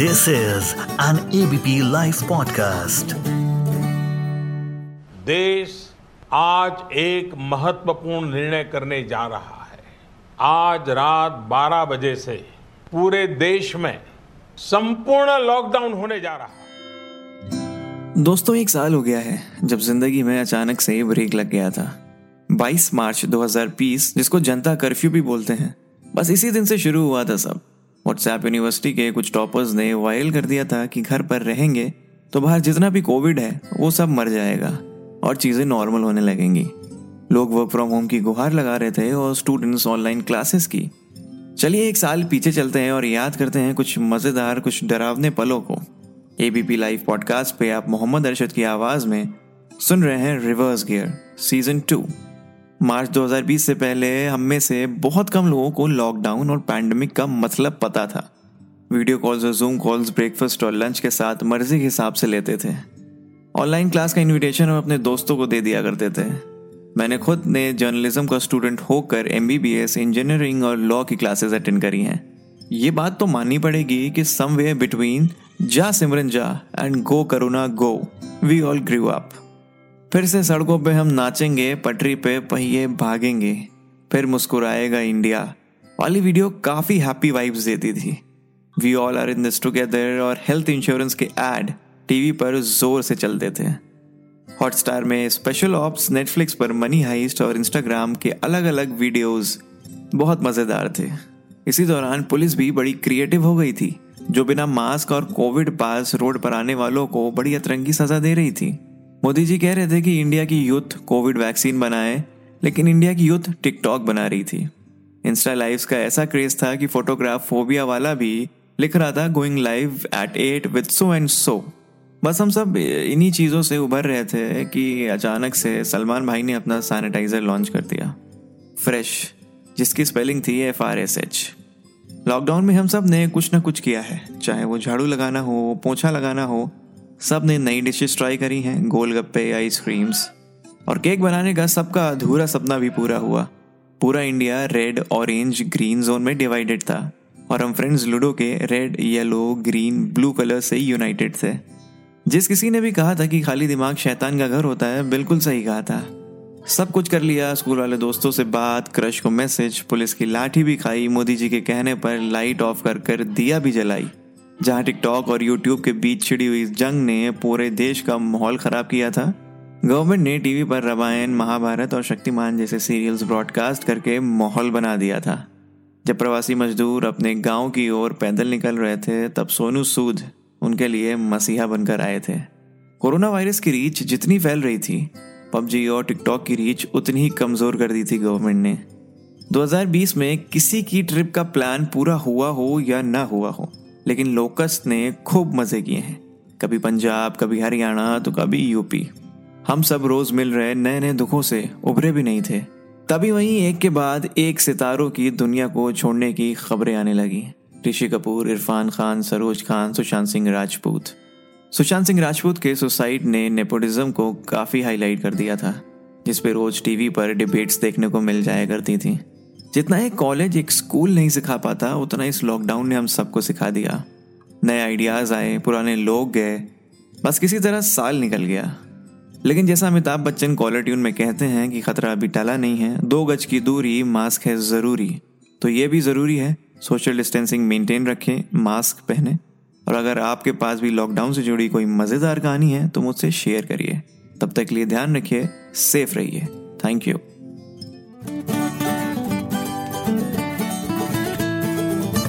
This is an ABP Life podcast. देश आज एक महत्वपूर्ण निर्णय करने जा रहा है। आज रात 12 बजे से पूरे देश में संपूर्ण लॉकडाउन होने जा रहा है। दोस्तों एक साल हो गया है जब ज़िंदगी में अचानक से ब्रेक लग गया था। 22 मार्च 2020 जिसको जनता कर्फ्यू भी बोलते हैं। बस इसी दिन से शुरू हुआ था सब। व्हाट्सएप यूनिवर्सिटी के कुछ टॉपर्स ने वायल कर दिया था कि घर पर रहेंगे तो बाहर जितना भी कोविड है, वो सब मर जाएगा और चीज़ें नॉर्मल होने लगेंगी। लोग वर्क फ्रॉम होम की गुहार लगा रहे थे और स्टूडेंट्स ऑनलाइन क्लासेस की। चलिए एक साल पीछे चलते हैं और याद करते हैं कुछ मज़ेदार, कुछ डरावने पलों को। एबीपी लाइव पॉडकास्ट पे आप मोहम्मद अरशद की आवाज़ में सुन रहे हैं reverse gear season two March 2020 से पहले हम में से बहुत कम लोगों को लॉकडाउन और पैंडमिक का मतलब पता था। वीडियो कॉल्स और जूम कॉल्स ब्रेकफास्ट और लंच के साथ मर्ज़ी के हिसाब से लेते थे। ऑनलाइन क्लास का इनविटेशन हम अपने दोस्तों को दे दिया करते थे। मैंने खुद ने जर्नलिज्म का स्टूडेंट होकर एमबीबीएस इंजीनियरिंग और लॉ की क्लासेस अटेंड करी हैं। ये बात तो माननी पड़ेगी कि समवेयर बिटवीन जा सिमरन जा and go corona go we all grew up फिर से सड़कों पे हम नाचेंगे, पटरी पे पहिए भागेंगे। फिर मुस्कुराएगा इंडिया। वाली वीडियो काफ़ी हैप्पी वाइब्स देती थी। We all are in this together और हेल्थ इंश्योरेंस के एड टीवी पर ज़ोर से चलते थे। हॉटस्टार में स्पेशल ऑप्स नेटफ्लिक्स पर मनी हाइस्ट और इंस्टाग्राम के अलग अलग वीडियोस बहुत मज़ेदार थे। इसी दौरान पुलिस भी बड़ी क्रिएटिव हो गई थी। जो बिना मास्क और कोविड पास रोड पर आने वालों को बड़ी अतरंगी सजा दे रही थी। मोदी जी कह रहे थे कि इंडिया की यूथ कोविड वैक्सीन बनाए, लेकिन इंडिया की यूथ टिकटॉक बना रही थी। इंस्टा लाइव का ऐसा क्रेज था कि फोटोग्राफ फोबिया वाला भी लिख रहा था going live at at with so and so बस हम सब इन्हीं चीज़ों से उभर रहे थे कि अचानक से सलमान भाई ने अपना सैनिटाइजर लॉन्च कर दिया। फ्रेश जिसकी स्पेलिंग थी F R S H lockdown में हम सबने कुछ ना कुछ किया है, चाहे वो झाड़ू लगाना हो, पोछा लगाना हो सबने नई डिशेस ट्राई करी हैं, गोलगप्पे आइसक्रीम्स और केक बनाने का सबका अधूरा सपना भी पूरा हुआ। पूरा India red orange green zone में डिवाइडेड था। और हम फ्रेंड्स लूडो के red yellow green blue colour से यूनाइटेड थे। जिस किसी ने भी कहा था कि खाली दिमाग शैतान का घर होता है, बिल्कुल सही कहा था। सब कुछ कर लिया, स्कूल वाले दोस्तों से बात क्रश को मैसेज पुलिस की लाठी भी खाई, मोदी जी के कहने पर लाइट ऑफ़ कर कर दिया भी जलाई। जहाँ टिकटॉक और यूट्यूब के बीच छिड़ी हुई जंग ने पूरे देश का माहौल खराब किया था। गवर्नमेंट ने टीवी पर रामायण, महाभारत और शक्तिमान जैसे सीरियल्स ब्रॉडकास्ट करके माहौल बना दिया था। जब प्रवासी मजदूर अपने गाँव की ओर पैदल निकल रहे थे, तब सोनू सूद उनके लिए मसीहा बनकर आए थे। कोरोना वायरस की रीच जितनी फैल रही थी, पबजी और टिकटॉक की रीच उतनी ही कमज़ोर कर दी थी गवर्नमेंट ने। 2020 में किसी की ट्रिप का प्लान पूरा हुआ हो या ना हुआ हो लेकिन लोकस्ट ने खूब मज़े किए हैं। कभी पंजाब, कभी हरियाणा तो कभी यूपी। हम सब रोज मिल रहे नए नए दुखों से उभरे भी नहीं थे। तभी वहीं एक के बाद एक सितारों की दुनिया को छोड़ने की खबरें आने लगी। ऋषि कपूर, इरफान खान, सरोज खान, सुशांत सिंह राजपूत। सुशांत सिंह राजपूत के सुसाइड ने नेपोटिज्म को काफ़ी हाईलाइट कर दिया था, जिस पे रोज टीवी पर डिबेट्स देखने को मिल जाया करती थी। जितना एक कॉलेज एक स्कूल नहीं सिखा पाता, उतना इस लॉकडाउन ने हम सबको सिखा दिया। नए आइडियाज़ आए, पुराने लोग गए, बस किसी तरह साल निकल गया। लेकिन जैसा अमिताभ बच्चन कॉलर ट्यून में कहते हैं कि खतरा अभी टला नहीं है, दो गज की दूरी मास्क है ज़रूरी। तो ये भी ज़रूरी है सोशल डिस्टेंसिंग मेंटेन रखें मास्क पहने। और अगर आपके पास भी लॉकडाउन से जुड़ी कोई मज़ेदार कहानी है तो मुझसे शेयर करिए। तब तक के लिए ध्यान रखिए सेफ़ रहिए। Thank you